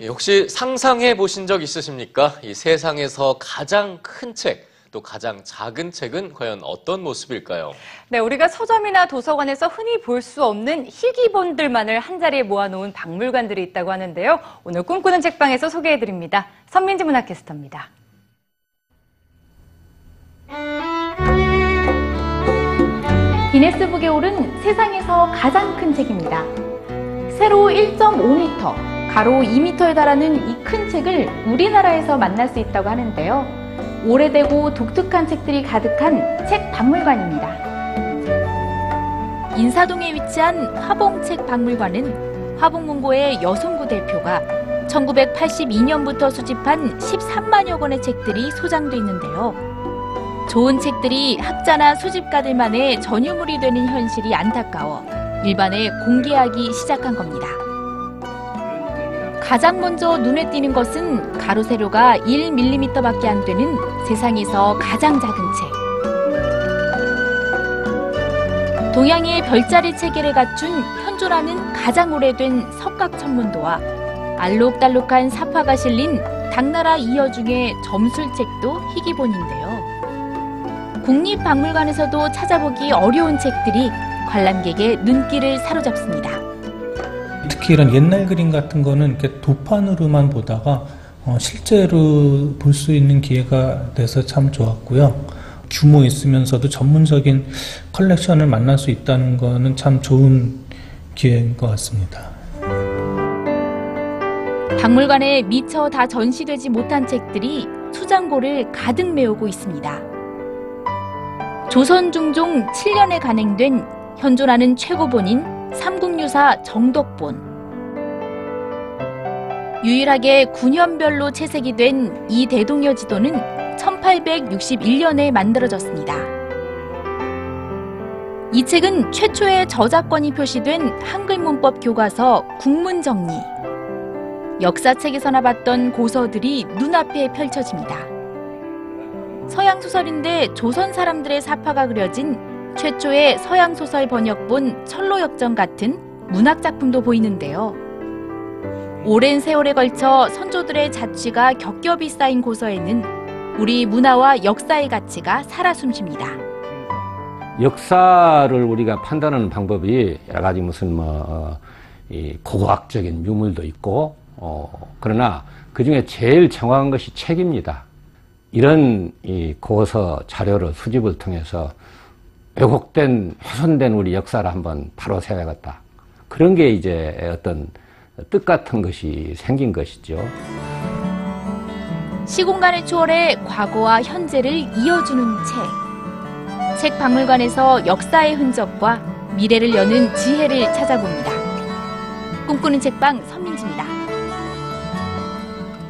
예, 혹시 상상해 보신 적 있으십니까? 이 세상에서 가장 큰 책, 또 가장 작은 책은 과연 어떤 모습일까요? 네, 우리가 서점이나 도서관에서 흔히 볼 수 없는 희귀본들만을 한 자리에 모아놓은 박물관들이 있다고 하는데요. 오늘 꿈꾸는 책방에서 소개해드립니다. 선민지 문학캐스터입니다. 기네스북에 오른 세상에서 가장 큰 책입니다. 세로 1.5m, 가로 2m에 달하는 이 큰 책을 우리나라에서 만날 수 있다고 하는데요. 오래되고 독특한 책들이 가득한 책 박물관입니다. 인사동에 위치한 화봉책 박물관은 화봉문고의 여송구 대표가 1982년부터 수집한 13만여 권의 책들이 소장돼 있는데요. 좋은 책들이 학자나 수집가들만의 전유물이 되는 현실이 안타까워 일반에 공개하기 시작한 겁니다. 가장 먼저 눈에 띄는 것은 가로 세로가 1mm밖에 안 되는 세상에서 가장 작은 책. 동양의 별자리 체계를 갖춘 현존하는 가장 오래된 석각 천문도와 알록달록한 사파가 실린 당나라 이어 중의 점술책도 희귀본인데요. 국립박물관에서도 찾아보기 어려운 책들이 관람객의 눈길을 사로잡습니다. 특히 이런 옛날 그림 같은 거는 이렇게 도판으로만 보다가 어, 실제로 볼 수 있는 기회가 돼서 참 좋았고요. 규모 있으면서도 전문적인 컬렉션을 만날 수 있다는 거는 참 좋은 기회인 것 같습니다. 박물관에 미처 다 전시되지 못한 책들이 수장고를 가득 메우고 있습니다. 조선 중종 7년에 간행된 현존하는 최고본인 삼국유사 정덕본. 유일하게 9년별로 채색이 된 이 대동여 지도는 1861년에 만들어졌습니다. 이 책은 최초의 저작권이 표시된 한글 문법 교과서 국문정리. 역사책에서나 봤던 고서들이 눈앞에 펼쳐집니다. 서양 소설인데 조선 사람들의 사파가 그려진 최초의 서양 소설 번역본 철로역정 같은 문학 작품도 보이는데요. 오랜 세월에 걸쳐 선조들의 자취가 겹겹이 쌓인 고서에는 우리 문화와 역사의 가치가 살아 숨쉽니다. 역사를 우리가 판단하는 방법이 여러 가지 무슨 뭐, 어, 이 고고학적인 유물도 있고, 어, 그러나 그 중에 제일 정확한 것이 책입니다. 이런 이 고서 자료를 수집을 통해서 왜곡된, 훼손된 우리 역사를 한번 바로 세워야겠다. 그런 게 이제 어떤 뜻 같은 것이 생긴 것이죠. 시공간을 초월해 과거와 현재를 이어주는 책. 책 박물관에서 역사의 흔적과 미래를 여는 지혜를 찾아봅니다. 꿈꾸는 책방 선민지입니다.